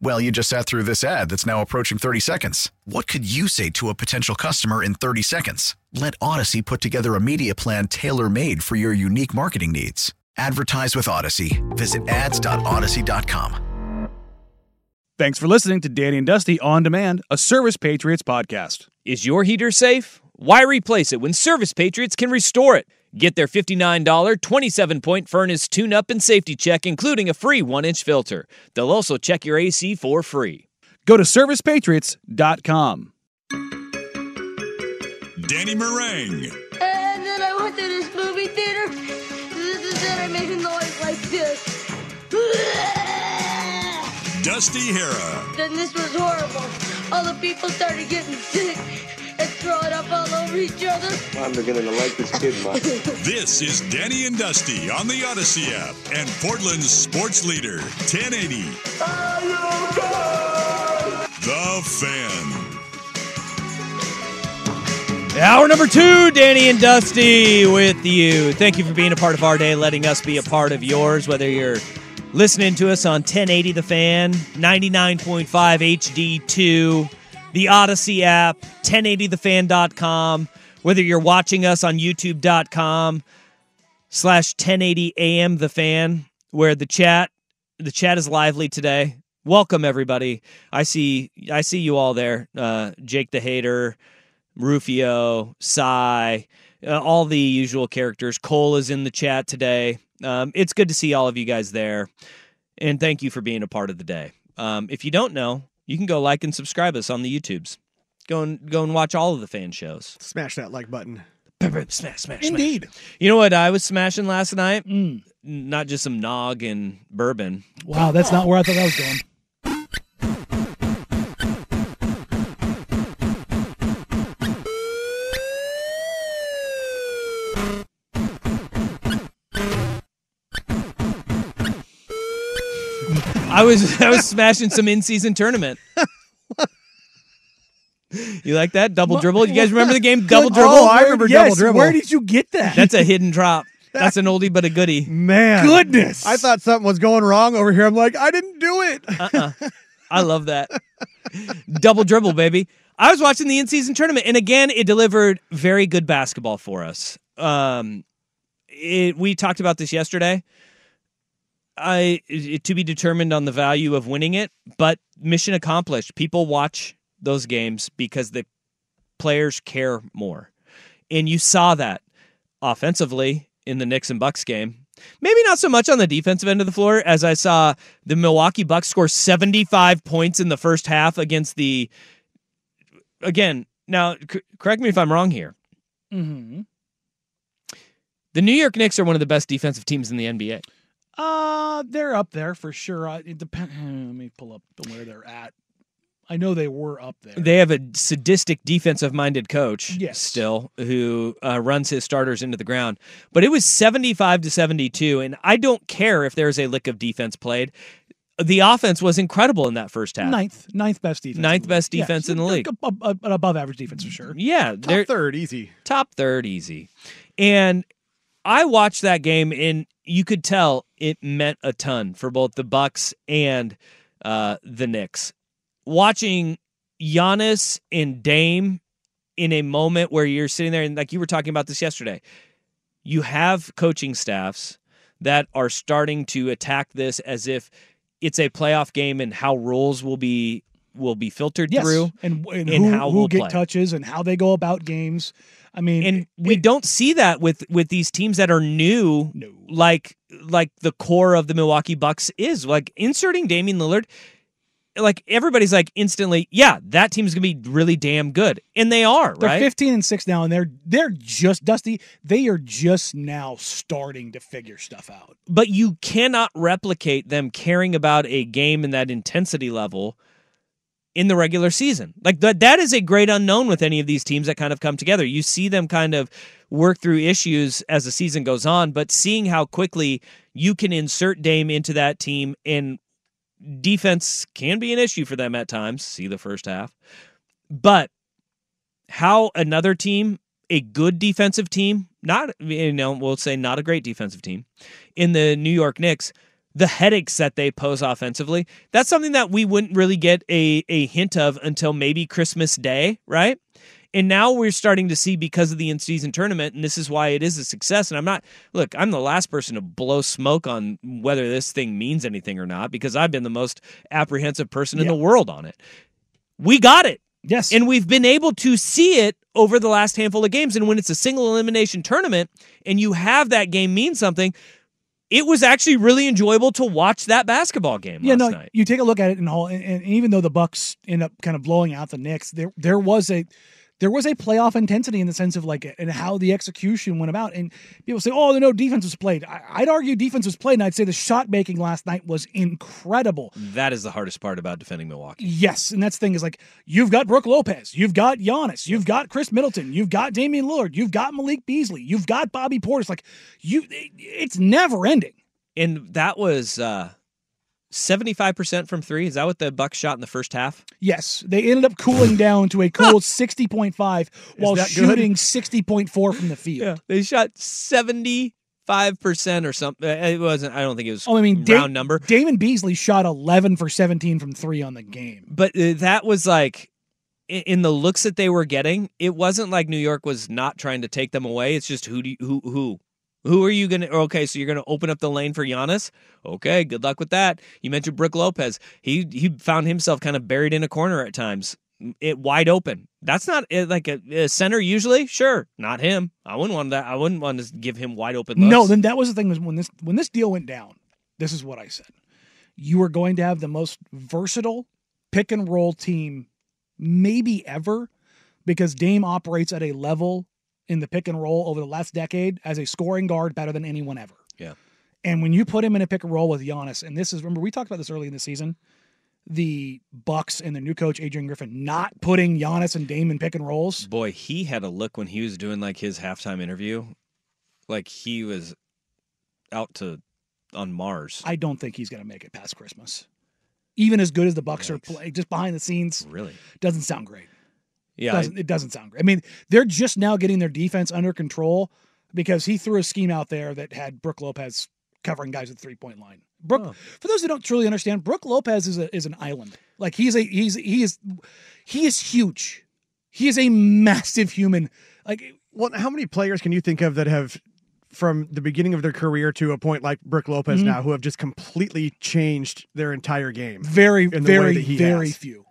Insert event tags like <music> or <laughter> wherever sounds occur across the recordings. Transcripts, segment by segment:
Well, you just sat through this ad that's now approaching 30 seconds. What could you say to a potential customer in 30 seconds? Let Odyssey put together a media plan tailor made for your unique marketing needs. Advertise with Odyssey. Visit ads.odyssey.com. Thanks for listening to Danny and Dusty On Demand, a Service Patriots podcast. Is your heater safe? Why replace it when Service Patriots can restore it? Get their $59 27 point furnace tune up and safety check, including a free 1 inch filter. They'll also check your AC for free. Go to ServicePatriots.com. Danny Marang, And then I went to this movie theater. This is it. I made a noise like this. Dusty Harah, Then this was horrible. All the people started getting sick and throwing up all over each other. I'm beginning to like this kid much. <laughs> This is Danny and Dusty on the Odyssey app and Portland's sports leader, 1080. The Fan. Hour number two, Danny and Dusty with you. Thank you for being a part of our day, letting us be a part of yours, whether you're listening to us on 1080 The Fan, 99.5 HD2, the Odyssey app, 1080thefan.com, whether you're watching us on youtube.com slash 1080 AM The Fan, where the chat the chat is lively today. Welcome everybody. I see I see you all there. Uh, Jake the Hater, Rufio, Cy, uh, all the usual characters. Cole is in the chat today. Um, it's good to see all of you guys there, and thank you for being a part of the day. Um, if you don't know, you can go like and subscribe us on the YouTubes. Go and go and watch all of the fan shows. Smash that like button. Smash, smash, smash. Indeed. You know what I was smashing last night? Mm. Not just some nog and bourbon. Wow, that's not where I thought that was going. I was I was smashing some in season tournament. You like that double dribble? You guys remember the game double dribble? Oh, I remember yes, double dribble. Where did you get that? That's a hidden drop. That's an oldie but a goodie. Man, Goodness. I thought something was going wrong over here. I'm like, I didn't do it. Uh-uh. I love that. Double dribble, baby. I was watching the in-season tournament, and again, it delivered very good basketball for us. Um, it, we talked about this yesterday. I it, to be determined on the value of winning it, but mission accomplished. People watch those games because the players care more, and you saw that offensively in the Knicks and Bucks game. Maybe not so much on the defensive end of the floor as I saw the Milwaukee Bucks score 75 points in the first half against the again, now c- correct me if I'm wrong here. hmm The New York Knicks are one of the best defensive teams in the NBA. Uh, they're up there for sure. Uh, It depends. Let me pull up where they're at. I know they were up there. They have a sadistic defensive minded coach Yes. still who uh, runs his starters into the ground. But it was 75 to 72 and I don't care if there's a lick of defense played. The offense was incredible in that first half. ninth, ninth best defense. Ninth in the best league. defense Yeah, in the league. ab- ab- An above average defense for sure. Yeah, Top third, easy. top third easy. And I watched that game and you could tell it meant a ton for both the Bucks and uh, the Knicks. Watching Giannis and Dame in a moment where you're sitting there and like you were talking about this yesterday, you have coaching staffs that are starting to attack this as if it's a playoff game and how rules will be will be filtered Yes, through. and, and, and who, how who we'll get play. touches and how they go about games. I mean, and it- we it- don't see that with with these teams that are new No. like like the core of the Milwaukee Bucks is like inserting Damian Lillard like everybody's like instantly yeah that team's going to be really damn good and they are right. They're right 15 and six now, and they're they're just dusty. They are just now starting to figure stuff out. but you cannot replicate them caring about a game and that intensity level in the regular season. Like that that is a great unknown with any of these teams that kind of come together. You see them kind of work through issues as the season goes on, but seeing how quickly you can insert Dame into that team and defense can be an issue for them at times. See the first half. But how another team, a good defensive team, not you know, we'll say not a great defensive team, in the New York Knicks, the headaches that they pose offensively, that's something that we wouldn't really get a, a hint of until maybe Christmas Day, right? And now we're starting to see because of the in season tournament, and this is why it is a success. And I'm not, look, I'm the last person to blow smoke on whether this thing means anything or not because I've been the most apprehensive person in Yeah. the world on it. We got it. Yes, And we've been able to see it over the last handful of games. And when it's a single elimination tournament and you have that game mean something, it was actually really enjoyable to watch that basketball game yeah, last no. night. You take a look at it and all, and, and even though the Bucks end up kind of blowing out the Knicks, there there was a there was a playoff intensity in the sense of like and how the execution went about. And people say, "Oh, no defense was played." I, I'd argue defense was played, and I'd say the shot making last night was incredible. That is the hardest part about defending Milwaukee. Yes, and that's the thing is like you've got Brook Lopez, you've got Giannis, you've got Khris Middleton, you've got Damian Lillard, you've got Malik Beasley, you've got Bobby Portis. Like you, it's never ending. And that was uh, 75% from three. Is that what the Bucks shot in the first half? Yes, they ended up cooling down to a <laughs> cool sixty point five while that good? shooting sixty point four from the field. They shot 75% or something. It wasn't, I don't think it was Oh, I mean, Da- round number. Damon Beasley shot eleven for seventeen from three on the game. but uh, that was like in the looks that they were getting it wasn't like new york was not trying to take them away it's just who do you, who who who are you gonna okay so you're gonna open up the lane for Giannis? okay good luck with that you mentioned Brook lopez he he found himself kind of buried in a corner at times it wide open that's not uh, like a, a center usually sure not him i wouldn't want that i wouldn't want to give him wide open looks. No, then that was the thing was when this when this deal went down. This is what I said. You are going to have the most versatile pick and roll team maybe ever because Dame operates at a level in the pick and roll over the last decade as a scoring guard better than anyone ever. Yeah. And when you put him in a pick and roll with Giannis, and this is remember we talked about this early in the season, the Bucks and their new coach Adrian Griffin not putting Giannis and Dame in pick and rolls. boy he had a look when he was doing like his halftime interview like he was out to on mars I don't think he's going to make it past Christmas. Even as good as the Bucks are playing, just behind the scenes, really doesn't sound great. Yeah Doesn't, it doesn't sound great. I mean, they're just now getting their defense under control because he threw a scheme out there that had Brook Lopez covering guys at the three point line. Brook, Oh. for those who don't truly understand, Brook Lopez is a, is an island. Like he's a he's he is he is huge. He is a massive human. Like Well, how many players can you think of that have, from the beginning of their career to a point like Brook Lopez Mhm. now, who have just completely changed their entire game? very In the way very very has. few.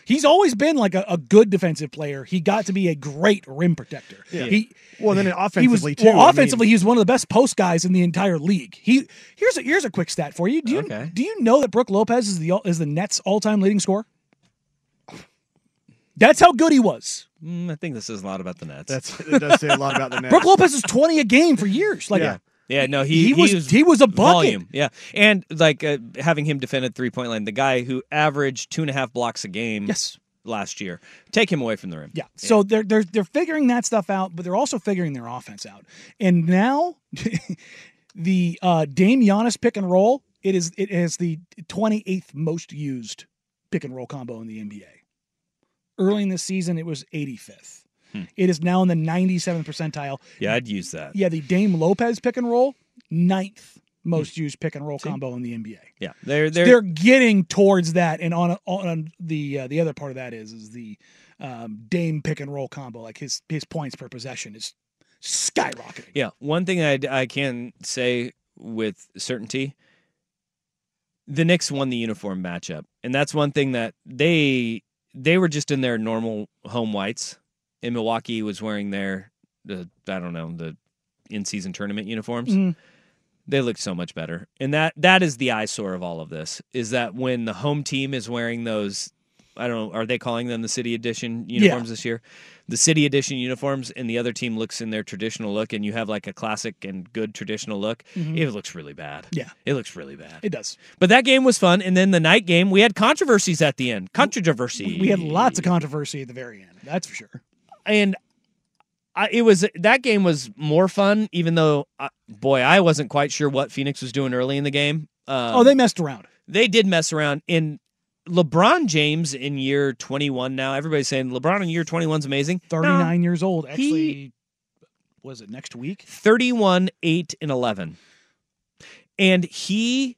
Yep. He's always been like a, a good defensive player. He got to be a great rim protector. Yeah. He Well, then he offensively was too. well I offensively. mean- he was one of the best post guys in the entire league. He here's a here's a quick stat for you. Do you Okay. do you know that Brook Lopez is the is the Nets all time leading scorer? That's how good he was. Mm, I think this is a lot about the Nets. That's it does say a lot about the <laughs> Nets. Brook Lopez is twenty a game for years. Like Yeah. Yeah, no, he he was- he was a bucket. volume. Yeah, and like uh, having him defend at three point line, the guy who averaged two and a half blocks a game. yes. last year, take him away from the rim. Yeah. So they're they're they're figuring that stuff out, but they're also figuring their offense out. And now <laughs> the uh Dame Giannis pick and roll, it is it is the 28th most used pick and roll combo in the NBA. Early in the season it was 85th. Hmm. It is now in the 97th percentile. yeah, I'd use that. Yeah, the Dame Lopez pick and roll, ninth Hmm. most used pick and roll combo in the NBA. Yeah, they're they're, they're getting towards that, and on on the uh, the other part of that is is the um, Dame pick and roll combo. Like his his points per possession is skyrocketing. yeah. One thing I I can say with certainty, the Knicks won the uniform matchup, and that's one thing that they they were just in their normal home whites, and Milwaukee was wearing their the I don't know the in season tournament uniforms. Mhm. They look so much better, and that that is the eyesore of all of this. Is that when the home team is wearing those? I don't know. Are they calling them the city edition uniforms this year? The city edition uniforms, and the other team looks in their traditional look, and you have like a classic and good traditional look. Mhm. It looks really bad. Yeah. it looks really bad. It does. But that game was fun, and then the night game, we had controversies at the end. Controversy. We had lots of controversy at the very end. That's for sure. And I, it was that game was more fun, even though uh, boy, I wasn't quite sure what Phoenix was doing early in the game. Um, oh, they messed around. they did mess around. In LeBron James in year twenty one now, everybody's saying LeBron in year twenty one is amazing. No, 39 years old. Actually, was it next week? 31, 8, and 11. And he,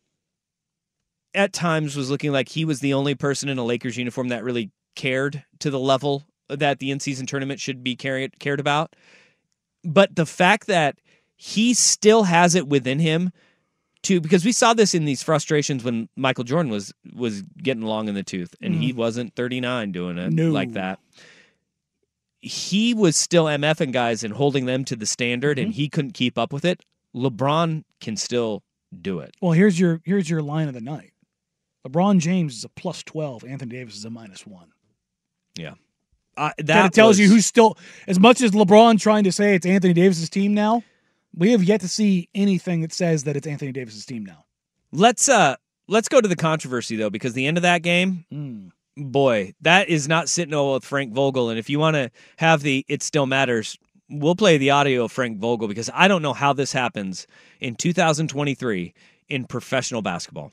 at times, was looking like he was the only person in a Lakers uniform that really cared to the level that the in season tournament should be carried, cared about. But the fact that he still has it within him to because we saw this in these frustrations when Michael Jordan was was getting long in the tooth and he mm. wasn't 39 doing it No. like that he was still MFing guys and holding them to the standard, and mm-hmm. he couldn't keep up with it. LeBron can still do it. Well, here's your here's your line of the night. LeBron James is a plus 12. Anthony Davis is a minus one. Yeah, uh, that That it tells you who's still as much as LeBron trying to say it's Anthony Davis's team now. We have yet to see anything that says that it's Anthony Davis's team now. Let's uh let's go to the controversy though, because the end of that game, Mm. boy, that is not sitting well with Frank Vogel. And if you want to have the it still matters, we'll play the audio of Frank Vogel because I don't know how this happens in 2023 in professional basketball.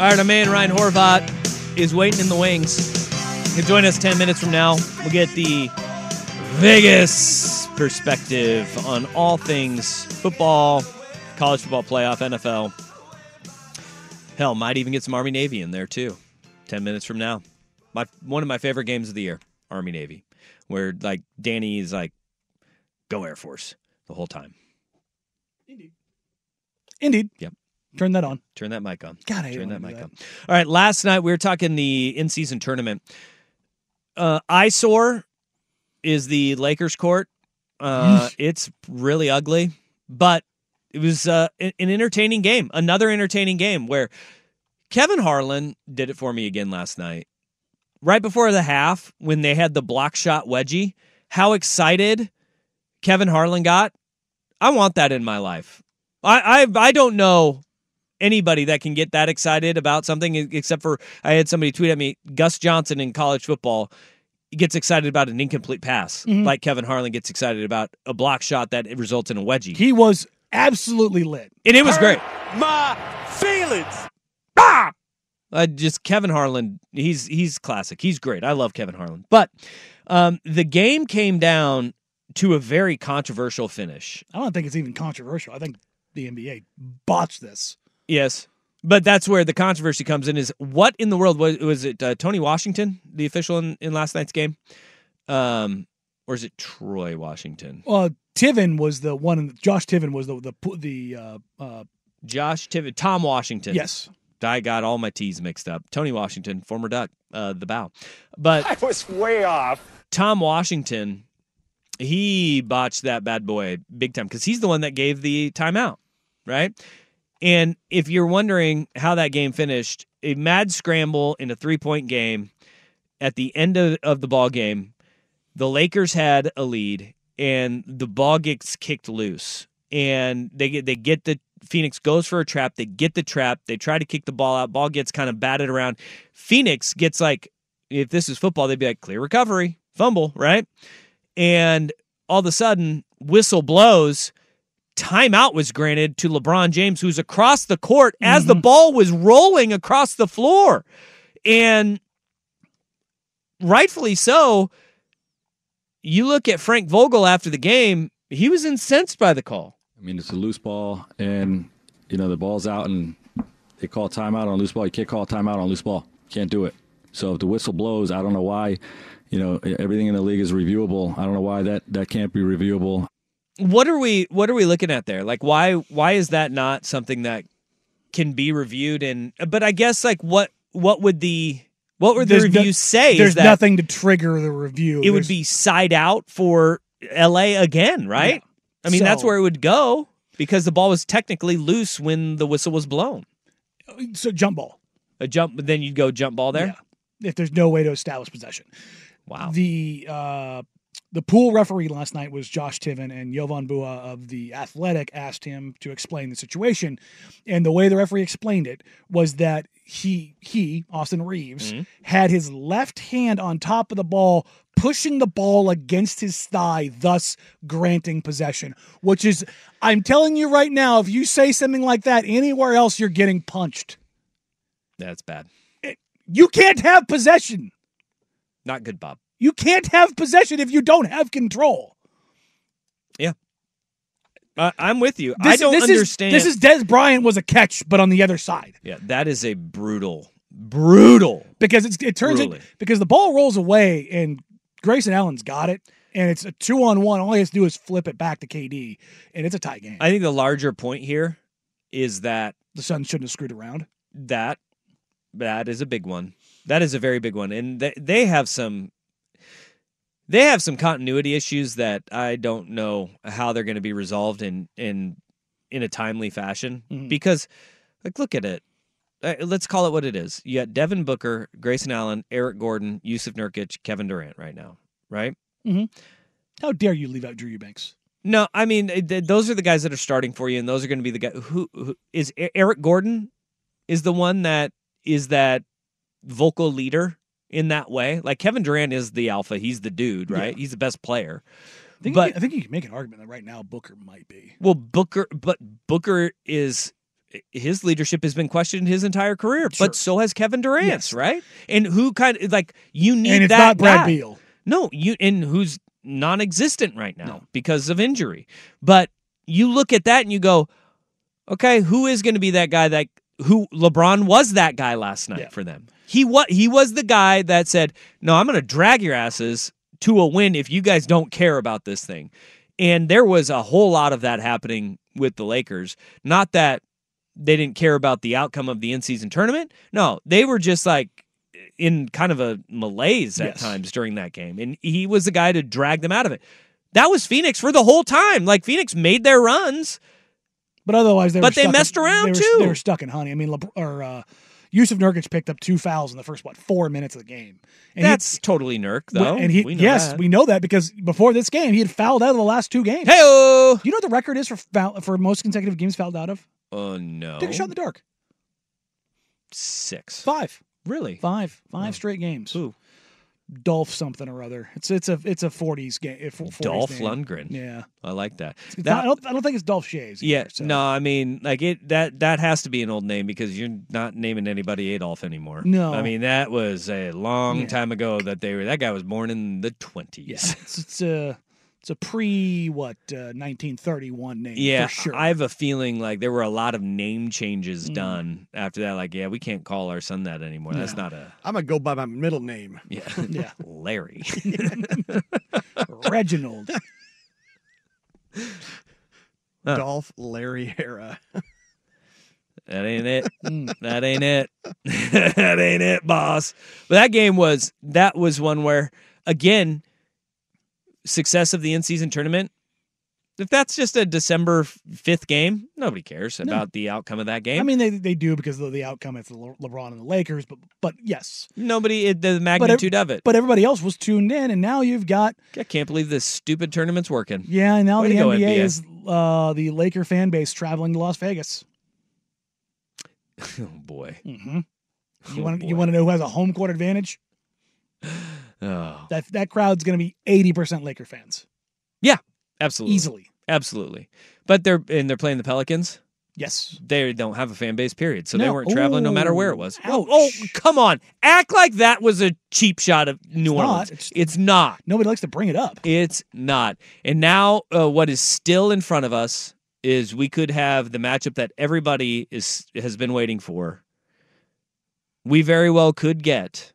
All right, our man Ryan Horvat is waiting in the wings. He'll join us 10 minutes from now. We'll get the Vegas perspective on all things football, college football playoff, NFL. Hell, might even get some Army Navy in there too. 10 minutes from now. My one of my favorite games of the year, Army Navy, where like Danny is like go Air Force the whole time. Indeed. Indeed. Yep. Turn that on. Turn that mic on. God, I Turn that mic that. on. All right, last night we were talking the in-season tournament. Uh, eyesore is the Lakers court. Uh, it's really ugly, but it was uh, an an entertaining game. Another entertaining game where Kevin Harlan did it for me again last night. Right before the half, when they had the block shot wedgie, how excited Kevin Harlan got. I want that in my life. I I, I don't know anybody that can get that excited about something except for I had somebody tweet at me Gus Johnson in college football gets excited about an incomplete pass Mhm. like Kevin Harlan gets excited about a block shot that results in a wedgie. He was absolutely lit. and it was great. My feelings. Ah! Uh, just Kevin Harlan, he's he's classic. He's great. I love Kevin Harlan. But um, the game came down to a very controversial finish. I don't think it's even controversial. I think the NBA botched this. Yes. But that's where the controversy comes in is what in the world was was it uh, Tony Washington, the official in, in last night's game? Um or is it Troy Washington? Uh, Tiven was the one. Josh Tiven was the the the uh, uh, Josh Tiven, Tom Washington. yes. I got all my T's mixed up. Tony Washington, former Duck, uh, the bow. But <laughs> I was way off. Tom Washington, he botched that bad boy big time because he's the one that gave the timeout, right? And if you're wondering how that game finished, a mad scramble in a three point game at the end of, of the ball game, the Lakers had a lead and the ball gets kicked loose. And they get they get the Phoenix goes for a trap, they get the trap, they try to kick the ball out, ball gets kind of batted around. Phoenix gets like if this is football, they'd be like clear recovery, fumble, right? And all of a sudden, whistle blows. Timeout was granted to LeBron James, who's across the court as the mm-hmm. ball was rolling across the floor. And rightfully so. You look at Frank Vogel after the game, he was incensed by the call. I mean, it's a loose ball, and you know the ball's out, and they call timeout on loose ball. You can't call timeout on loose ball. Can't do it. So if the whistle blows, I don't know why. You know, everything in the league is reviewable. I don't know why that that can't be reviewable. What are we what are we looking at there? Like why why is that not something that can be reviewed and but I guess like what what would the what would the There's no- say? There's nothing to trigger the review. it would be side out for LA again, right? I mean that's where it would go because the ball was technically loose when the whistle was blown. so jump ball. A jump then you'd go jump ball there? Yeah. If there's no way to establish possession. Wow. The uh, the pool referee last night was Josh Tiven, and Jovan Buha of the Athletic asked him to explain the situation. And the way the referee explained it was that he he Austin Reaves Mm-hmm. had his left hand on top of the ball, pushing the ball against his thigh, thus granting possession. Which is, I'm telling you right now, if you say something like that anywhere else, you're getting punched. That's bad. You can't have possession. Not good, Bob. You can't have possession if you don't have control. Yeah. I I'm with you. I don't this understand. Is, this is Dez Bryant was a catch, but on the other side Yeah, that is a brutal, brutal. because it's, it turns it because the ball rolls away and Grayson Allen's got it, and it's a two on one. All he has to do is flip it back to KD, and it's a tight game. I think the larger point here is that the Suns shouldn't have screwed around. that that is a big one. That is a very big one, and they they have some they have some continuity issues that I don't know how they're going to be resolved in in in a timely fashion Mhm. because like look at it. Uh, Let's call it what it is. You got Devin Booker, Grayson Allen, Eric Gordon, Jusuf Nurkic, Kevin Durant right now, right? How dare you leave out Drew Eubanks? No, I mean th- those are the guys that are starting for you, and those are going to be the guy who, who is Eric Gordon is the one that is that vocal leader in that way. Like Kevin Durant is the alpha; he's the dude, right? He's the best player. I think, But- you, I think you can make an argument that right now Booker might be. Well, Booker, but Booker is his leadership has been questioned his entire career, Sure. but so has Kevin Durant's, Yes. right? And who kind of like you need and it's that not Brad guy. Beal. No, you and who's non-existent right now because of injury. But you look at that and you go, okay, who is going to be that guy that who LeBron was that guy last night Yeah. for them? He what he was the guy that said, "No, I'm going to drag your asses to a win if you guys don't care about this thing." And there was a whole lot of that happening with the Lakers. Not that they didn't care about the outcome of the in-season tournament. No, they were just like in kind of a malaise at Yes. times during that game. And he was the guy to drag them out of it. That was Phoenix for the whole time. Like Phoenix made their runs. But otherwise, they But were they stuck messed in, around, they were, too. They were stuck in honey. I mean, Lebr- or uh, Jusuf Nurkic picked up two fouls in the first what four minutes of the game. And That's totally Nurk, though. and he We know yes, that. we know that because before this game, he had fouled out of the last two games. Hey-o! Do you know what the record is for foul, for most consecutive games fouled out of? Oh no. Take a shot in the dark. Six. Five, Really? five, five oh. straight games. Who? Dolph something or other. It's it's a it's a forties eh, game. if- 40s Dolph name. Lundgren. Yeah, I like that. That- not- I don't I don't think it's Dolph Schayes. yeah. so. No, I mean, like it. That that has to be an old name because you're not naming anybody Adolf anymore. No. I mean that was a long Yeah. time ago that they were. That guy was born in the Yeah, twenties. it's, it's a it's a pre what uh, 1931 name. Yeah, for sure. I have a feeling like there were a lot of name changes Mm. done after that. Like, yeah, we can't call our son that anymore. That's not a I'm gonna go by my middle name. <laughs> yeah, <laughs> Yeah. Larry. <laughs> Reginald. Huh. Dolph Larry Harah. That ain't it. that ain't it. that ain't it, boss. But that game was that was one where again, success of the in season tournament. If that's just a December fifth game, nobody cares No. about the outcome of that game. I mean, they they do because of the outcome. It's Le- LeBron and the Lakers, but but yes, nobody it, the ev- magnitude of it. But everybody else was tuned in, and now you've got I can't believe this stupid tournament's working. yeah, and now Way the to go, NBA NBA. is uh, the Laker fan base traveling to Las Vegas. <laughs> Oh boy. hmm You Oh, want boy. you want to know who has a home court advantage? <laughs> Oh. That that crowd's going to be eighty percent Laker fans Yeah, absolutely. easily. Absolutely. But they're and they're playing the Pelicans. Yes. They don't have a fan base, period. So they weren't traveling no matter where it was. ouch. Oh, come on. Act like that was a cheap shot of New It's not. Orleans. It's- It's, not. Nobody likes to bring it up. It's not. And now uh, what is still in front of us is we could have the matchup that everybody is has been waiting for. We very well could get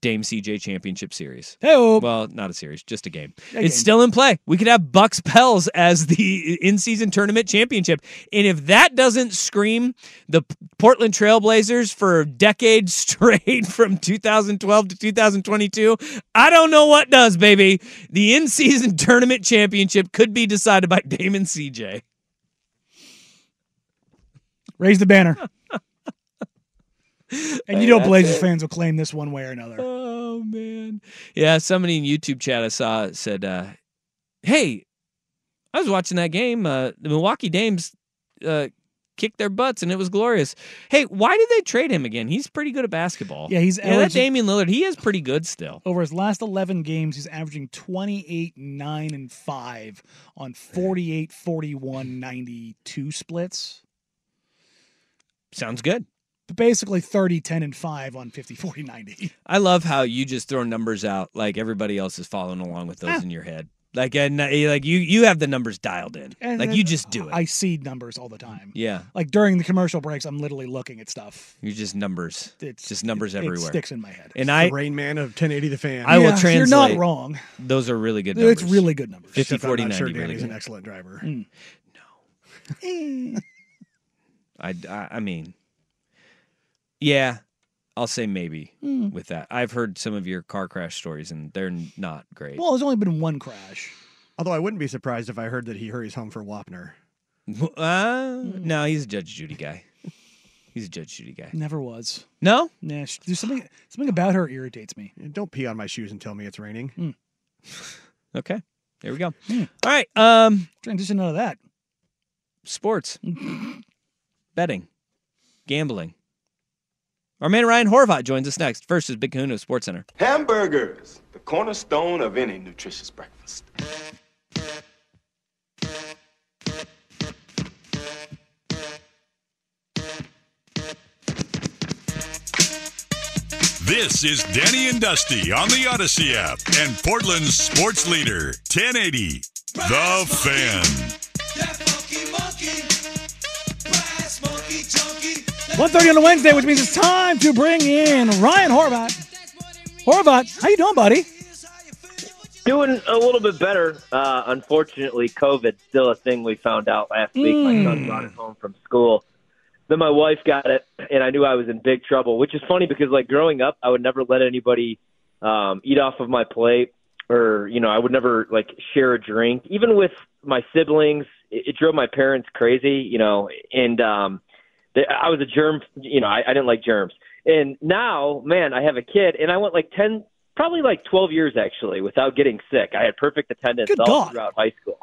Dame CJ Championship Series. Hey, Well, not a series, just a game. A it's game. still in play. We could have Bucks Pels as the <laughs> in-season tournament championship. And if that doesn't scream the Portland Trailblazers for decades <laughs> straight from 2012 to 2022, I don't know what does, baby. The in-season <laughs> tournament championship could be decided by Damon CJ. Raise the banner. And Hey, you know Blazers it. fans will claim this one way or another. Oh man. Yeah, somebody in YouTube chat I saw said, uh, "Hey, I was watching that game. Uh, the Milwaukee Dames uh, kicked their butts, and it was glorious. Hey, why did they trade him again? He's pretty good at basketball. Yeah, he's yeah. That Damian Lillard, he is pretty good still. <laughs> Over his last 11 games, he's averaging 28, 9, and 5 on 48, 41, 92 splits. Sounds good. But basically 30, 10, and 5 on 50, 40, 90. I love how you just throw numbers out like everybody else is following along with those Ah. in your head. Like and like you you have the numbers dialed in. And like then you just do it. I see numbers all the time. yeah, Like during the commercial breaks, I'm literally looking at stuff. you're just numbers. It's just numbers it, everywhere. It sticks in my head. And The I Rain Man of 1080 The Fan. I will Yeah, translate. You're not wrong. Those are really good numbers. It's really good numbers. 50, Except I'm 40, not 90. sure really Danny's good. an excellent driver. Mm. <laughs> <laughs> I, I, I mean, yeah, I'll say maybe Mm. with that. I've heard some of your car crash stories, and they're not great. Well, there's only been one crash. Although I wouldn't be surprised if I heard that he hurries home for Wapner. Uh, <laughs> no, he's a Judge Judy guy. He's a Judge Judy guy. Never was. No, Nah, sh- there's something something about her irritates me. Don't pee on my shoes and tell me it's raining. <laughs> okay, there we go. Hmm. All right, um, Transition out of that. sports, <laughs> betting, gambling. Our man Ryan Horvat joins us next. First is Big Kahuna Sports Center. Hamburgers, the cornerstone of any nutritious breakfast. This is Danny and Dusty on the Odyssey app and Portland's sports leader, 1080. The Fan. 1.30 on a Wednesday, which means it's time to bring in Ryan Horvat. Horvat, how you doing, buddy? Doing a little bit better. Uh, unfortunately, COVID's still a thing we found out last week. My son brought it home from school. Then my wife got it, and I knew I was in big trouble, which is funny because, like, growing up, I would never let anybody um, eat off of my plate or, you know, I would never, like, share a drink. Even with my siblings, it, it drove my parents crazy, you know, and um, I was a germ, you know, I, I didn't like germs. And now, man, I have a kid, and I went like 10, probably like 12 years actually without getting sick. I had perfect attendance Good all God. throughout high school.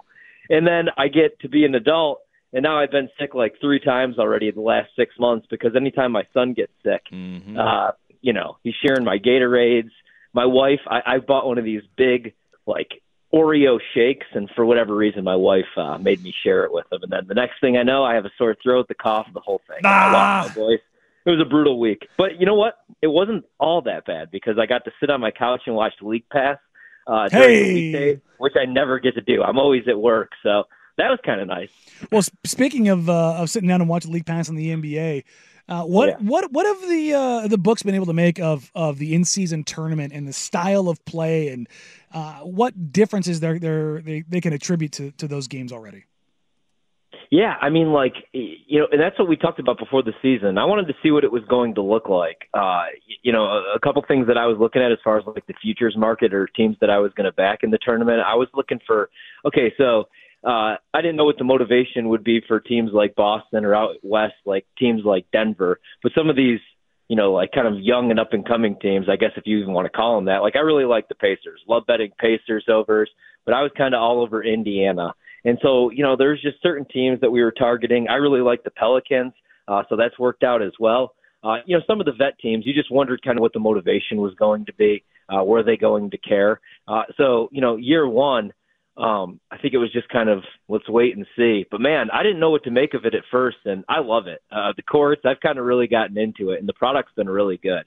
And then I get to be an adult, and now I've been sick like three times already in the last six months because anytime my son gets sick, Mm-hmm. uh, you know, he's sharing my Gatorades. My wife, I, I bought one of these big, like, Oreo shakes, and for whatever reason, my wife uh, made me share it with him. And then the next thing I know, I have a sore throat, the cough, the whole thing. I lost my voice. It was a brutal week. But you know what? It wasn't all that bad because I got to sit on my couch and watch the League Pass uh, during Hey. the weekdays, which I never get to do. I'm always at work, so that was kind of nice. Well, speaking of uh, of sitting down and watching League Pass in the NBA, uh, what Yeah. what what have the uh, the books been able to make of of the in season tournament and the style of play and uh, what differences they're, they're, they they can attribute to to those games already? Yeah, I mean, like you know, and that's what we talked about before the season. I wanted to see what it was going to look like. Uh, you know, a, a couple things that I was looking at as far as like the futures market or teams that I was going to back in the tournament. I was looking for okay, so uh, I didn't know what the motivation would be for teams like Boston or out west, like teams like Denver. But some of these, you know, like kind of young and up and coming teams, I guess if you even want to call them that. Like I really like the Pacers. Love betting Pacers overs, but I was kind of all over Indiana. And so, you know, there's just certain teams that we were targeting. I really like the Pelicans, uh, so that's worked out as well. Uh, you know, some of the vet teams, you just wondered kind of what the motivation was going to be. Uh, were they going to care? Uh, so, you know, year one, um, I think it was just kind of let's wait and see. But man, I didn't know what to make of it at first, and I love it. Uh, the course, I've kind of really gotten into it, and the product's been really good.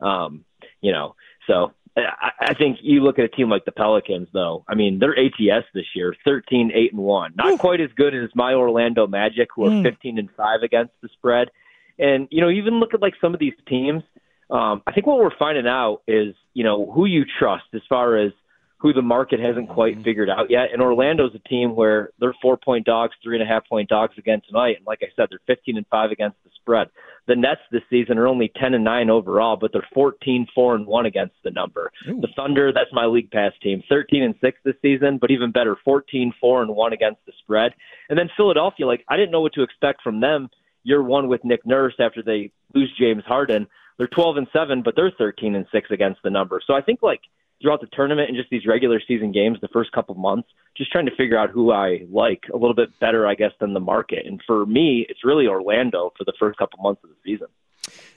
Um, you know, so I, I think you look at a team like the Pelicans, though. I mean, their ATS this year, thirteen eight and one, not Ooh. quite as good as my Orlando Magic, who are mm. fifteen and five against the spread. And you know, even look at like some of these teams. Um, I think what we're finding out is, you know, who you trust as far as who the market hasn't quite mm-hmm. figured out yet. And Orlando's a team where they're four point dogs, three and a half point dogs again tonight. And like I said, they're 15 and five against the spread. The Nets this season are only 10 and nine overall, but they're 14, four and one against the number. Ooh. The Thunder, that's my league pass team, 13 and six this season, but even better, 14, four and one against the spread. And then Philadelphia, like I didn't know what to expect from them year one with Nick Nurse after they lose James Harden. They're 12 and seven, but they're 13 and six against the number. So I think like throughout the tournament and just these regular season games the first couple months, just trying to figure out who I like a little bit better, I guess, than the market. And for me, it's really Orlando for the first couple months of the season.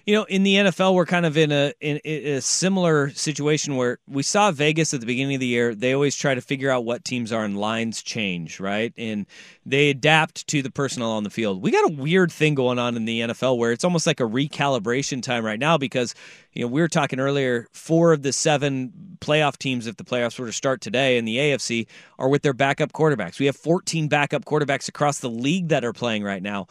You know, in the NFL, we're kind of in a in, a similar situation where we saw Vegas at the beginning of the year. They always try to figure out what teams are, and lines change, right? And they adapt to the personnel on the field. We got a weird thing going on in the NFL where it's almost like a recalibration time right now because you know we were talking earlier. Four of the seven playoff teams, if the playoffs were to start today in the AFC, are with their backup quarterbacks. We have 14 backup quarterbacks across the league that are playing right now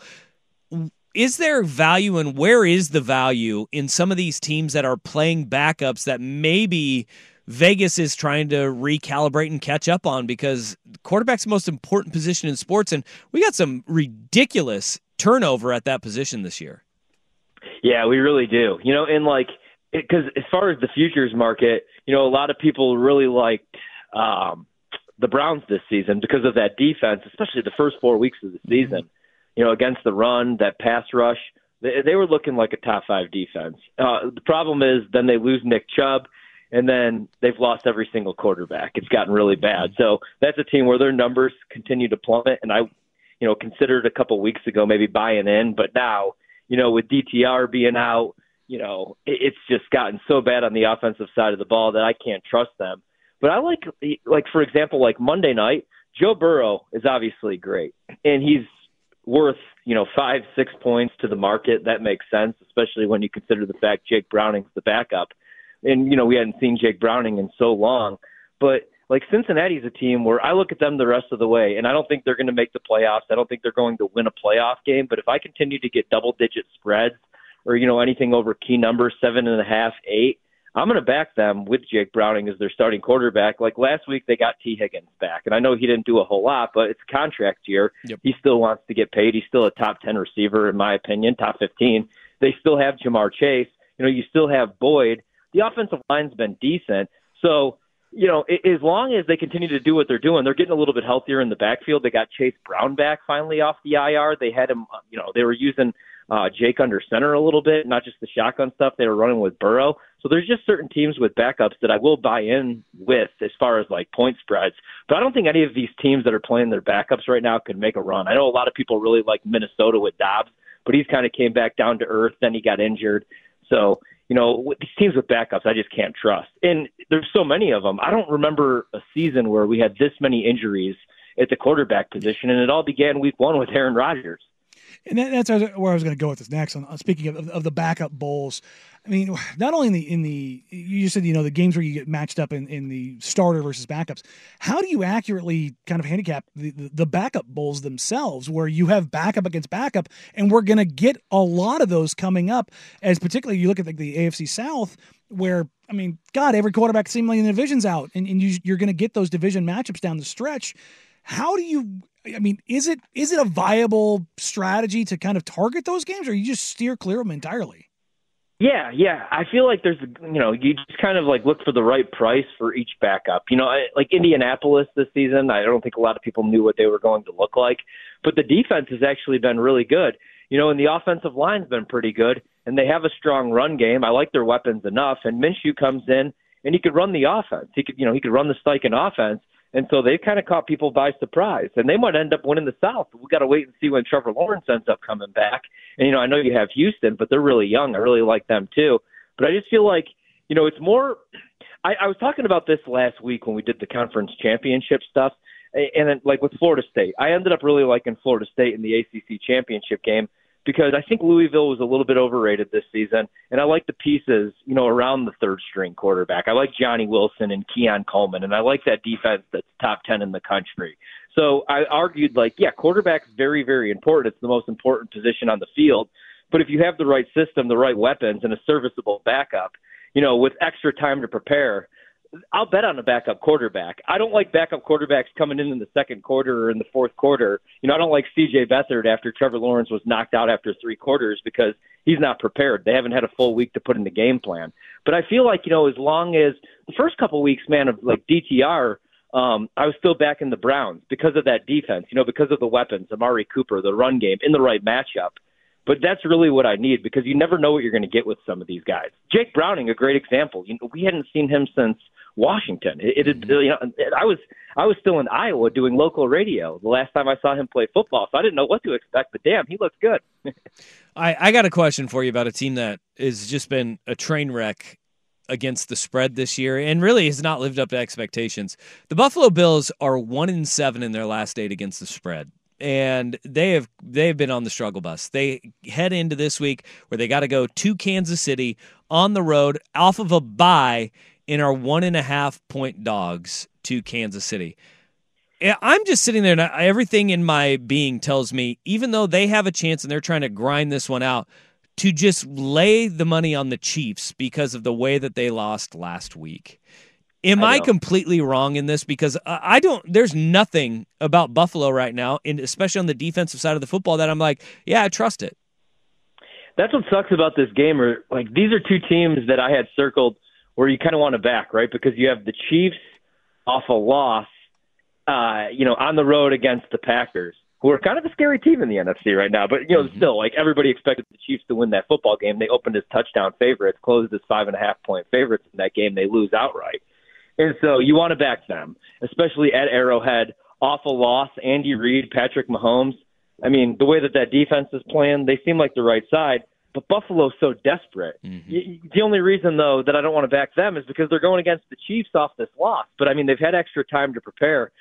is there value and where is the value in some of these teams that are playing backups that maybe Vegas is trying to recalibrate and catch up on because quarterback's the most important position in sports and we got some ridiculous turnover at that position this year. Yeah, we really do. You know, and like because as far as the futures market, you know, a lot of people really liked um, the Browns this season because of that defense, especially the first four weeks of the season. Mm-hmm you know, against the run, that pass rush, they, they were looking like a top five defense. Uh, the problem is then they lose Nick Chubb, and then they've lost every single quarterback. It's gotten really bad. So that's a team where their numbers continue to plummet. And I, you know, considered a couple weeks ago maybe buying in, but now, you know, with DTR being out, you know, it, it's just gotten so bad on the offensive side of the ball that I can't trust them. But I like, like for example, like Monday night, Joe Burrow is obviously great, and he's worth you know five six points to the market. That makes sense especially when you consider the fact jake browning's the backup. And you know we hadn't seen jake browning in so long. But like cincinnati's a team where i look at them the rest of the way and i don't think they're going to make the playoffs. I don't think they're going to win a playoff game. But if i continue to get double digit spreads or you know anything over key numbers seven and a half eight I'm going to back them with Jake Browning as their starting quarterback. Like last week, they got Tee Higgins back, and I know he didn't do a whole lot, but it's a contract year. Yep. He still wants to get paid. He's still a top ten receiver, in my opinion, top fifteen. They still have Ja'Marr Chase. You know, you still have Boyd. The offensive line's been decent, so you know, as long as they continue to do what they're doing, they're getting a little bit healthier in the backfield. They got Chase Brown back finally off the IR. They had him, you know, they were using uh, Jake under center a little bit, not just the shotgun stuff they were running with Burrow. So there's just certain teams with backups that I will buy in with as far as like point spreads. But I don't think any of these teams that are playing their backups right now could make a run. I know a lot of people really like Minnesota with Dobbs, but he's kind of came back down to earth. Then he got injured. So you know these teams with backups, I just can't trust. And there's so many of them. I don't remember a season where we had this many injuries at the quarterback position, and it all began week one with Aaron Rodgers. And that's where I was going to go with this next. On, uh, speaking of, of, the backup bowls, I mean, <sighs> not only in the in the you just said you know the games where you get matched up in, in the starter versus backups. How do you accurately kind of handicap the, the, the backup bowls themselves, where you have backup against backup, and we're going to get a lot of those coming up. As particularly you look at the, the AFC South, where I mean, God, every quarterback seemingly in the division's out, and, and you, you're going to get those division matchups down the stretch. How do you I mean, is it is it a viable strategy to kind of target those games, or you just steer clear of them entirely? Yeah, yeah. I feel like there's, you know, you just kind of like look for the right price for each backup. You know, I, like Indianapolis this season, I don't think a lot of people knew what they were going to look like, but the defense has actually been really good. You know, and the offensive line's been pretty good, and they have a strong run game. I like their weapons enough, and Minshew comes in and he could run the offense. He could, you know, he could run the Steichen offense, and so they've kind of caught people by surprise, and they might end up winning the South. We've got to wait and see when Trevor Lawrence ends up coming back. And you know, I know you have Houston, but they're really young. I really like them too. But I just feel like, you know, it's more. I, I was talking about this last week when we did the conference championship stuff, and then like with Florida State, I ended up really liking Florida State in the ACC championship game because I think Louisville was a little bit overrated this season, and I like the pieces, you know, around the third string quarterback. I like Johnny Wilson and Keon Coleman, and I like that defense that's top ten in the country. So I argued like, yeah, quarterback's very, very important. It's the most important position on the field. But if you have the right system, the right weapons, and a serviceable backup, you know, with extra time to prepare, I'll bet on a backup quarterback. I don't like backup quarterbacks coming in in the second quarter or in the fourth quarter. You know, I don't like C.J. Beathard after Trevor Lawrence was knocked out after three quarters because he's not prepared. They haven't had a full week to put in the game plan. But I feel like you know, as long as the first couple weeks, man, of like DTR, um, I was still back in the Browns because of that defense. You know, because of the weapons, Amari Cooper, the run game in the right matchup. But that's really what I need because you never know what you're going to get with some of these guys. Jake Browning, a great example. You know, we hadn't seen him since Washington. It, it, mm-hmm. you know, I was I was still in Iowa doing local radio the last time I saw him play football, so I didn't know what to expect. But damn, he looks good. <laughs> I I got a question for you about a team that has just been a train wreck against the spread this year and really has not lived up to expectations. The Buffalo Bills are 1 in 7 in their last 8 against the spread and they have they have been on the struggle bus. They head into this week where they got to go to Kansas City on the road off of a bye in our one and a half point dogs to Kansas City. I'm just sitting there, and everything in my being tells me, even though they have a chance and they're trying to grind this one out, to just lay the money on the Chiefs because of the way that they lost last week. Am I, I completely wrong in this? Because I don't. There's nothing about Buffalo right now, and especially on the defensive side of the football, that I'm like, yeah, I trust it. That's what sucks about this game. Or like these are two teams that I had circled where you kind of want to back, right? Because you have the Chiefs off a loss, uh, you know, on the road against the Packers, who are kind of a scary team in the NFC right now. But you know, mm-hmm. still, like everybody expected the Chiefs to win that football game. They opened as touchdown favorites, closed as five and a half point favorites in that game. They lose outright, and so you want to back them, especially at Arrowhead. Off a loss, Andy Reid, Patrick Mahomes. I mean, the way that that defense is playing, they seem like the right side. But Buffalo's so desperate. Mm-hmm. The only reason, though, that I don't want to back them is because they're going against the Chiefs off this loss. But I mean, they've had extra time to prepare.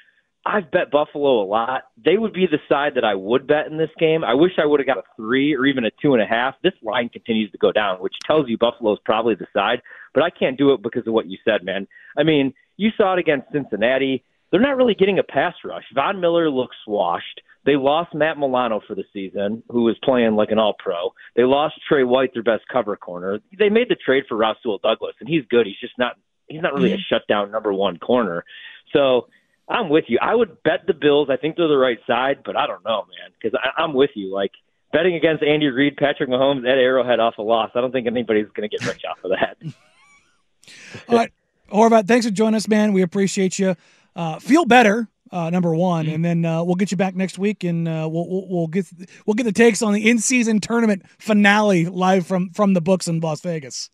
I've bet Buffalo a lot. They would be the side that I would bet in this game. I wish I would have got a three or even a two and a half. This line continues to go down, which tells you Buffalo's probably the side. But I can't do it because of what you said, man. I mean, you saw it against Cincinnati. They're not really getting a pass rush. Von Miller looks washed. They lost Matt Milano for the season, who was playing like an all pro. They lost Tre White, their best cover corner. They made the trade for Rasul Douglas, and he's good. He's just not he's not really a mm-hmm. shutdown number one corner. So I'm with you. I would bet the Bills. I think they're the right side, but I don't know, man, because I'm with you. Like betting against Andy Reid, Patrick Mahomes at Arrowhead off a loss. I don't think anybody's going to get rich off of that. <laughs> All right, Horvat, thanks for joining us, man. We appreciate you. Uh, feel better uh, number one, and then uh, we'll get you back next week, and uh, we'll, we'll, we'll get we'll get the takes on the in season tournament finale live from from the books in Las Vegas.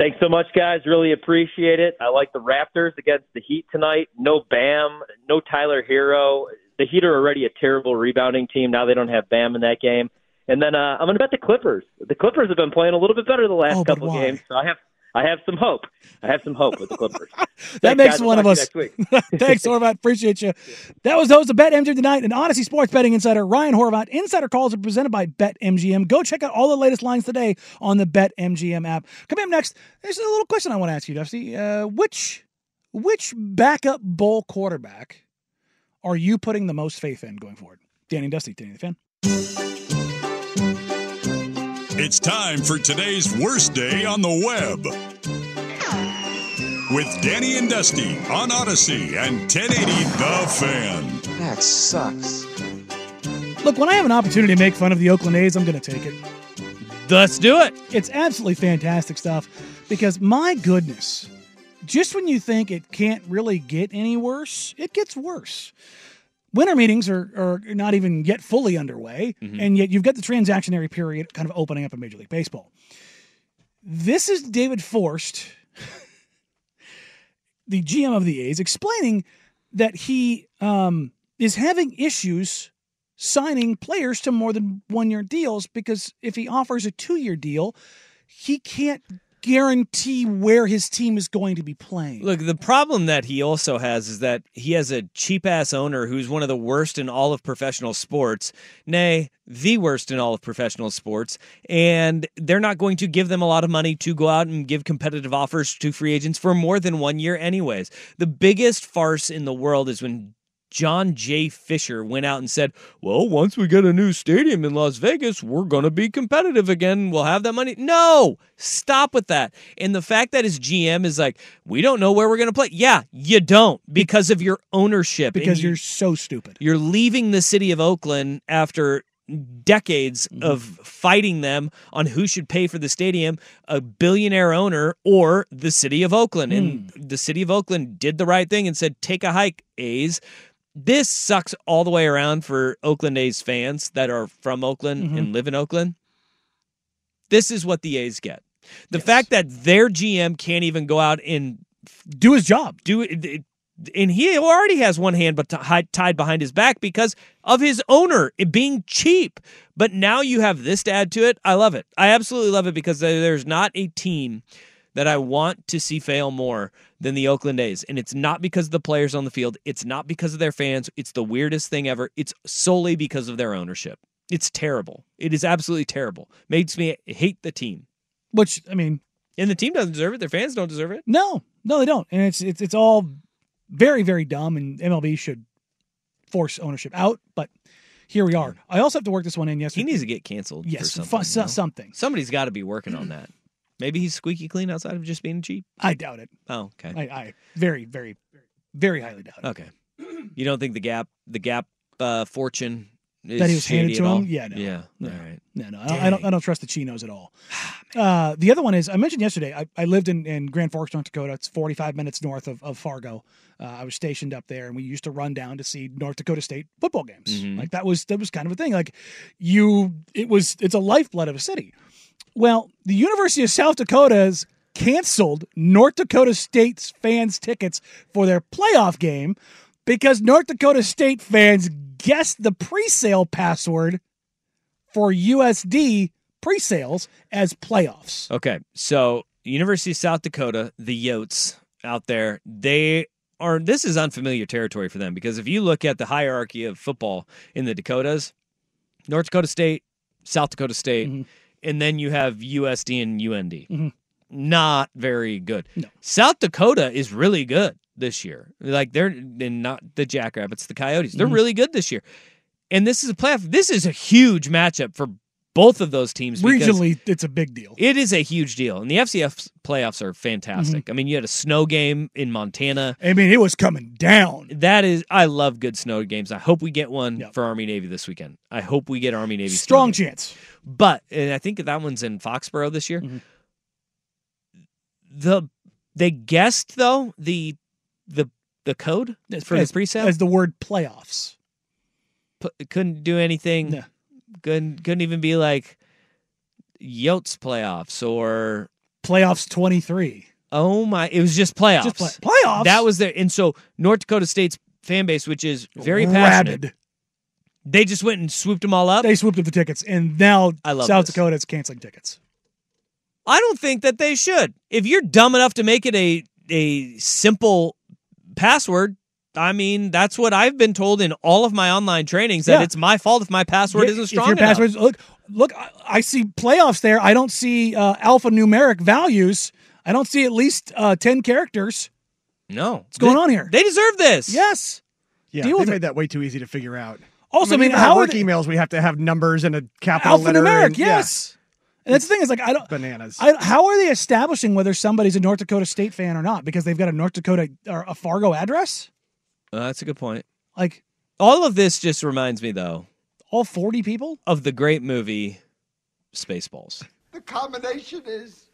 Thanks so much, guys. Really appreciate it. I like the Raptors against the Heat tonight. No Bam, no Tyler Herro. The Heat are already a terrible rebounding team. Now they don't have Bam in that game. And then uh, I'm going to bet the Clippers. The Clippers have been playing a little bit better the last oh, couple games, so I have I have some hope. I have some hope with the Clippers. <laughs> that makes one of us. <laughs> Thanks, Horvat. Appreciate you. <laughs> That was those of BetMGM tonight and Audacy Sports Betting Insider Ryan Horvat. Insider calls are presented by BetMGM. Go check out all the latest lines today on the BetMGM app. Coming up next, there's a little question I want to ask you, Dusty. Uh, which which backup bowl quarterback are you putting the most faith in going forward? Danny Dusty, Danny the fan. It's time for today's worst day on the web. With Danny and Dusty on Audacy and 1080 The Fan. That sucks. Look, when I have an opportunity to make fun of the Oakland A's, I'm going to take it. Let's do it. It's absolutely fantastic stuff because my goodness, just when you think it can't really get any worse, it gets worse. Winter meetings are, are not even yet fully underway, Mm-hmm. and yet you've got the transactionary period kind of opening up in Major League Baseball. This is David Forst, <laughs> the GM of the A's, explaining that he um, is having issues signing players to more than one year deals because if he offers a two year deal, he can't guarantee where his team is going to be playing. Look, the problem that he also has is that he has a cheap ass owner who's one of the worst in all of professional sports, nay, the worst in all of professional sports, and they're not going to give them a lot of money to go out and give competitive offers to free agents for more than one year, anyways. The biggest farce in the world is when John J. Fisher went out and said, Well, once we get a new stadium in Las Vegas, we're going to be competitive again. We'll have that money. No, stop with that. And the fact that his GM is like, We don't know where we're going to play. Yeah, you don't because of your ownership. Because you- you're so stupid. you're leaving the city of Oakland after decades mm-hmm. of fighting them on who should pay for the stadium, a billionaire owner or the city of Oakland. And hmm. the city of Oakland did the right thing and said, take a hike, A's. This sucks all the way around for Oakland A's fans that are from Oakland mm-hmm. and live in Oakland. This is what the A's get. The fact that their GM can't even go out and do his job, do it, and he already has one hand but ti- tied behind his back because of his owner it being cheap. But now you have this to add to it. I love it. I absolutely love it because there's not a team that I want to see fail more than the Oakland A's. And it's not because of the players on the field. It's not because of their fans. It's the weirdest thing ever. It's solely because of their ownership. It's terrible. It is absolutely terrible. Makes me hate the team. Which I mean, and the team doesn't deserve it. Their fans don't deserve it. No, no, they don't. And it's it's it's all very very dumb. And MLB should force ownership out. But here we are. I also have to work this one in. Yes, He needs to get canceled. Yes, fu- something. so- you know? something. Somebody's got to be working on that. Maybe he's squeaky clean outside of just being cheap. I doubt it. Oh, okay. I, I very very very highly doubt it. Okay. <clears throat> You don't think the Gap, the Gap uh, fortune is that he was handed to him. Yeah, no, Yeah. no, All right. no, no. I don't, I don't. I don't trust the chinos at all. <sighs> Uh, the other one is I mentioned yesterday. I, I lived in, in Grand Forks, North Dakota. It's 45 minutes north of, of Fargo. Uh, I was stationed up there, and we used to run down to see North Dakota State football games. Mhm. Like that was that was kind of a thing. Like you, it was it's a lifeblood of a city. Well, the University of South Dakota has canceled North Dakota State's fans' tickets for their playoff game because North Dakota State fans guessed the pre-sale password for USD pre-sales as playoffs. Okay. So, University of South Dakota, the Yotes out there, they are, this is unfamiliar territory for them because if you look at the hierarchy of football in the Dakotas, North Dakota State, South Dakota State, Mm-hmm. And then you have USD and UND. Mhm. Not very good. South Dakota is really good this year. Like they're and not the Jackrabbits, the Coyotes. They're Mhm. really good this year. And this is a playoff. This is a huge matchup for both of those teams. Regionally, it's a big deal. It is a huge deal. And the FCS playoffs are fantastic. Mm-hmm. I mean, you had a snow game in Montana. I mean, it was coming down. That is, I love good snow games. I hope we get one for Army Navy this weekend. I hope we get Army Navy. Strong game. chance. But and I think that one's in Foxborough this year. Mm-hmm. The they guessed though the the the code for as, the pre-sale as the word playoffs. P- couldn't do anything. Couldn't couldn't even be like Yotes playoffs or playoffs twenty three. Oh my! It was just playoffs. Just play- playoffs? That was there, and so North Dakota State's fan base, which is very passionate, Rabid. they just went and swooped them all up. They swooped up the tickets, and now I love South this. Dakota is canceling tickets. I don't think that they should. If you're dumb enough to make it a a simple password, I mean that's what I've been told in all of my online trainings that Yeah. it's my fault if my password Yeah, isn't strong if strong your enough. passwords look look I, I see playoffs there i don't see uh, alphanumeric values i don't see at least uh, 10 characters no what's going on here They deserve this. yes Yeah, Deal they made it. that way too easy to figure out. Also, I mean, even how our are work they- emails we have to have numbers and a capital letter. alphanumeric and- yeah. yes and that's the thing is like i don't bananas. I, how are they establishing whether somebody's a north dakota state fan or not because they've got a north dakota or a fargo address Uh, that's a good point. like All of this just reminds me though. All 40 people? of the great movie Spaceballs. The combination is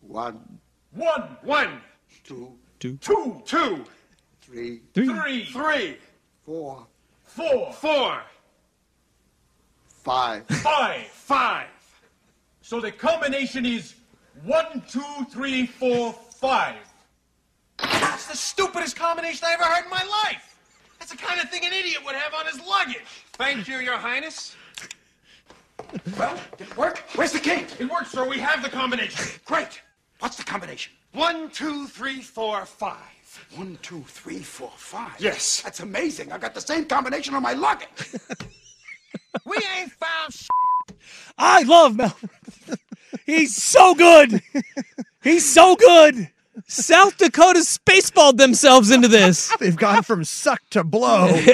one, One, one, two, Two. two, two, three, Three. three, three, four, four, four, five. five, five. So the combination is one, two, three, four, five. That's the stupidest combination I ever heard in my life. That's the kind of thing an idiot would have on his luggage. Thank you, Your Highness. Well, did it work? Where's the key? It worked, sir. We have the combination. Great. What's the combination? One, two, three, four, five. One, two, three, four, five. Yes. That's amazing. I got the same combination on my luggage. <laughs> We ain't found I love Mel. <laughs> He's so good. He's so good. South Dakota spaceballed themselves into this. <laughs> They've gone from suck to blow. <laughs>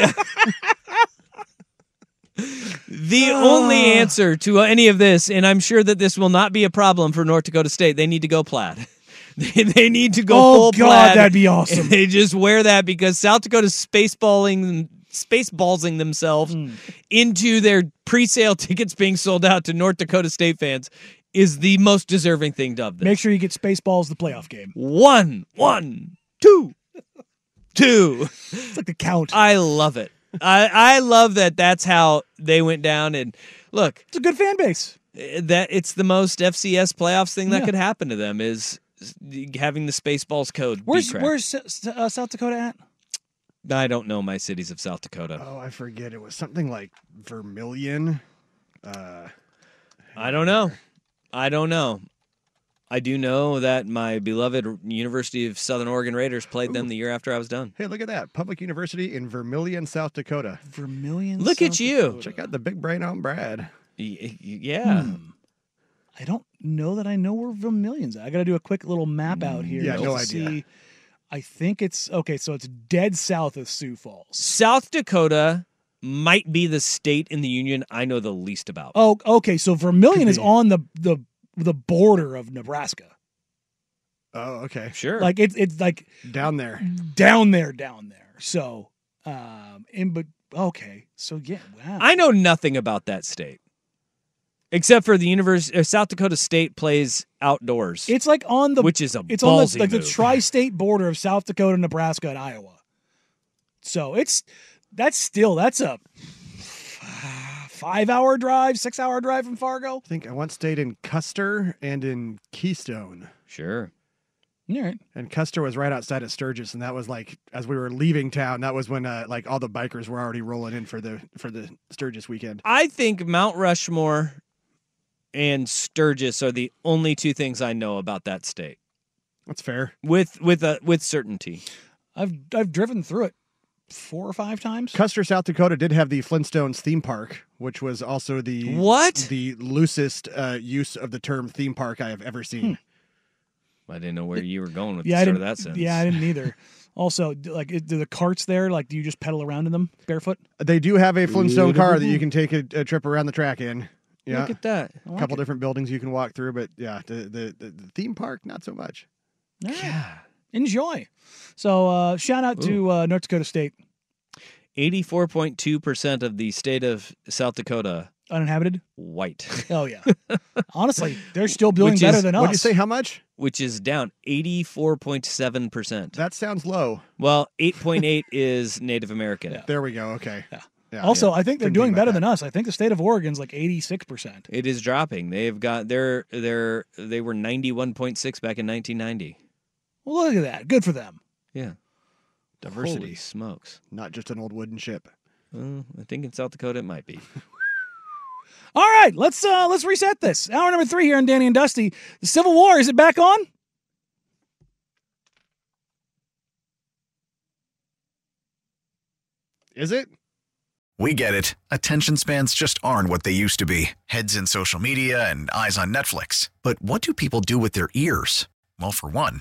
The only answer to any of this, and I'm sure that this will not be a problem for North Dakota State, they need to go plaid. <laughs> They, they need to go Oh, full God, plaid. that'd be awesome. They just wear that because South Dakota's spaceballing spaceballsing themselves Hmm. into their pre-sale tickets being sold out to North Dakota State fans is the most deserving thing of this. Make sure you get Spaceballs the playoff game. One, one, two, two. It's like the count. <laughs> I love it. I I love that. That's how they went down. And look, It's a good fan base. that it's the most FCS playoffs thing that Yeah. could happen to them is having the Spaceballs code. be Where's cracked. Where's uh, South Dakota at? I don't know my cities of South Dakota. oh, I forget. It was something like Vermillion. Uh, I don't know. I don't know. I do know that my beloved University of Southern Oregon Raiders played them the year after I was done. hey, look at that. Public University in Vermillion, South Dakota. Vermillion. Look at you. Dakota. Check out the big brain on Brad. Y- y- Yeah. Hmm. I don't know that I know where Vermillion's at. I got to do a quick little map out mm. here. Yeah, to no idea. I think it's okay. So it's dead south of Sioux Falls. South Dakota might be the state in the union I know the least about. Oh, okay. So Vermillion Could is on the the the border of Nebraska. Oh, okay. Sure. Like it's it's like Down there. down there, down there. So, um, in but okay. So yeah, wow. I know nothing about that state. Except for the University uh, South Dakota State plays outdoors. It's like on the which is a it's on the like the tri-state border of South Dakota, Nebraska, and Iowa. So it's that's still that's a five-hour drive, six-hour drive from Fargo. I think I once stayed in Custer and in Keystone. Sure. All right. And Custer was right outside of Sturgis, and that was like as we were leaving town. That was when uh, like all the bikers were already rolling in for the for the Sturgis weekend. I think Mount Rushmore and Sturgis are the only two things I know about that state. That's fair. With with a with certainty. I've I've driven through it four or five times. Custer, South Dakota, did have the Flintstones theme park, which was also the What? the loosest uh, use of the term theme park I have ever seen. I didn't know where you were going with Yeah, the start of that sentence. yeah, I didn't either. Also, d- like, do the carts there? Like, do you just pedal around in them barefoot? They do have a Flintstone car that you can take a, a trip around the track in. Yeah, Look at that. a couple different buildings you can walk through, but yeah, the the, the, the theme park not so much. Yeah. Enjoy. So, uh, shout out to uh, North Dakota State, Eighty-four point two percent of the state of South Dakota uninhabited. white, <laughs> Oh yeah. <laughs> Honestly, they're still doing Which better is- than us. What do you say? How much? which is down eighty-four point seven percent. That sounds low. Well, eight <laughs> point eight is Native American. There we go. Okay. Yeah. Yeah. also, I think they're Didn't doing think better that. than us. I think the state of Oregon's like eighty six percent. It is dropping. They've got their their they were ninety one point six back in nineteen ninety. Well, look at that. Good for them. Yeah. Diversity, Holy smokes. not just an old wooden ship. Well, I think in South Dakota it might be. <laughs> All right, let's uh let's reset this. Hour number three here on Danny and Dusty. The Civil War is it back on? Is it? We get it. Attention spans just aren't what they used to be heads in social media and eyes on Netflix. But what do people do with their ears? Well, for one,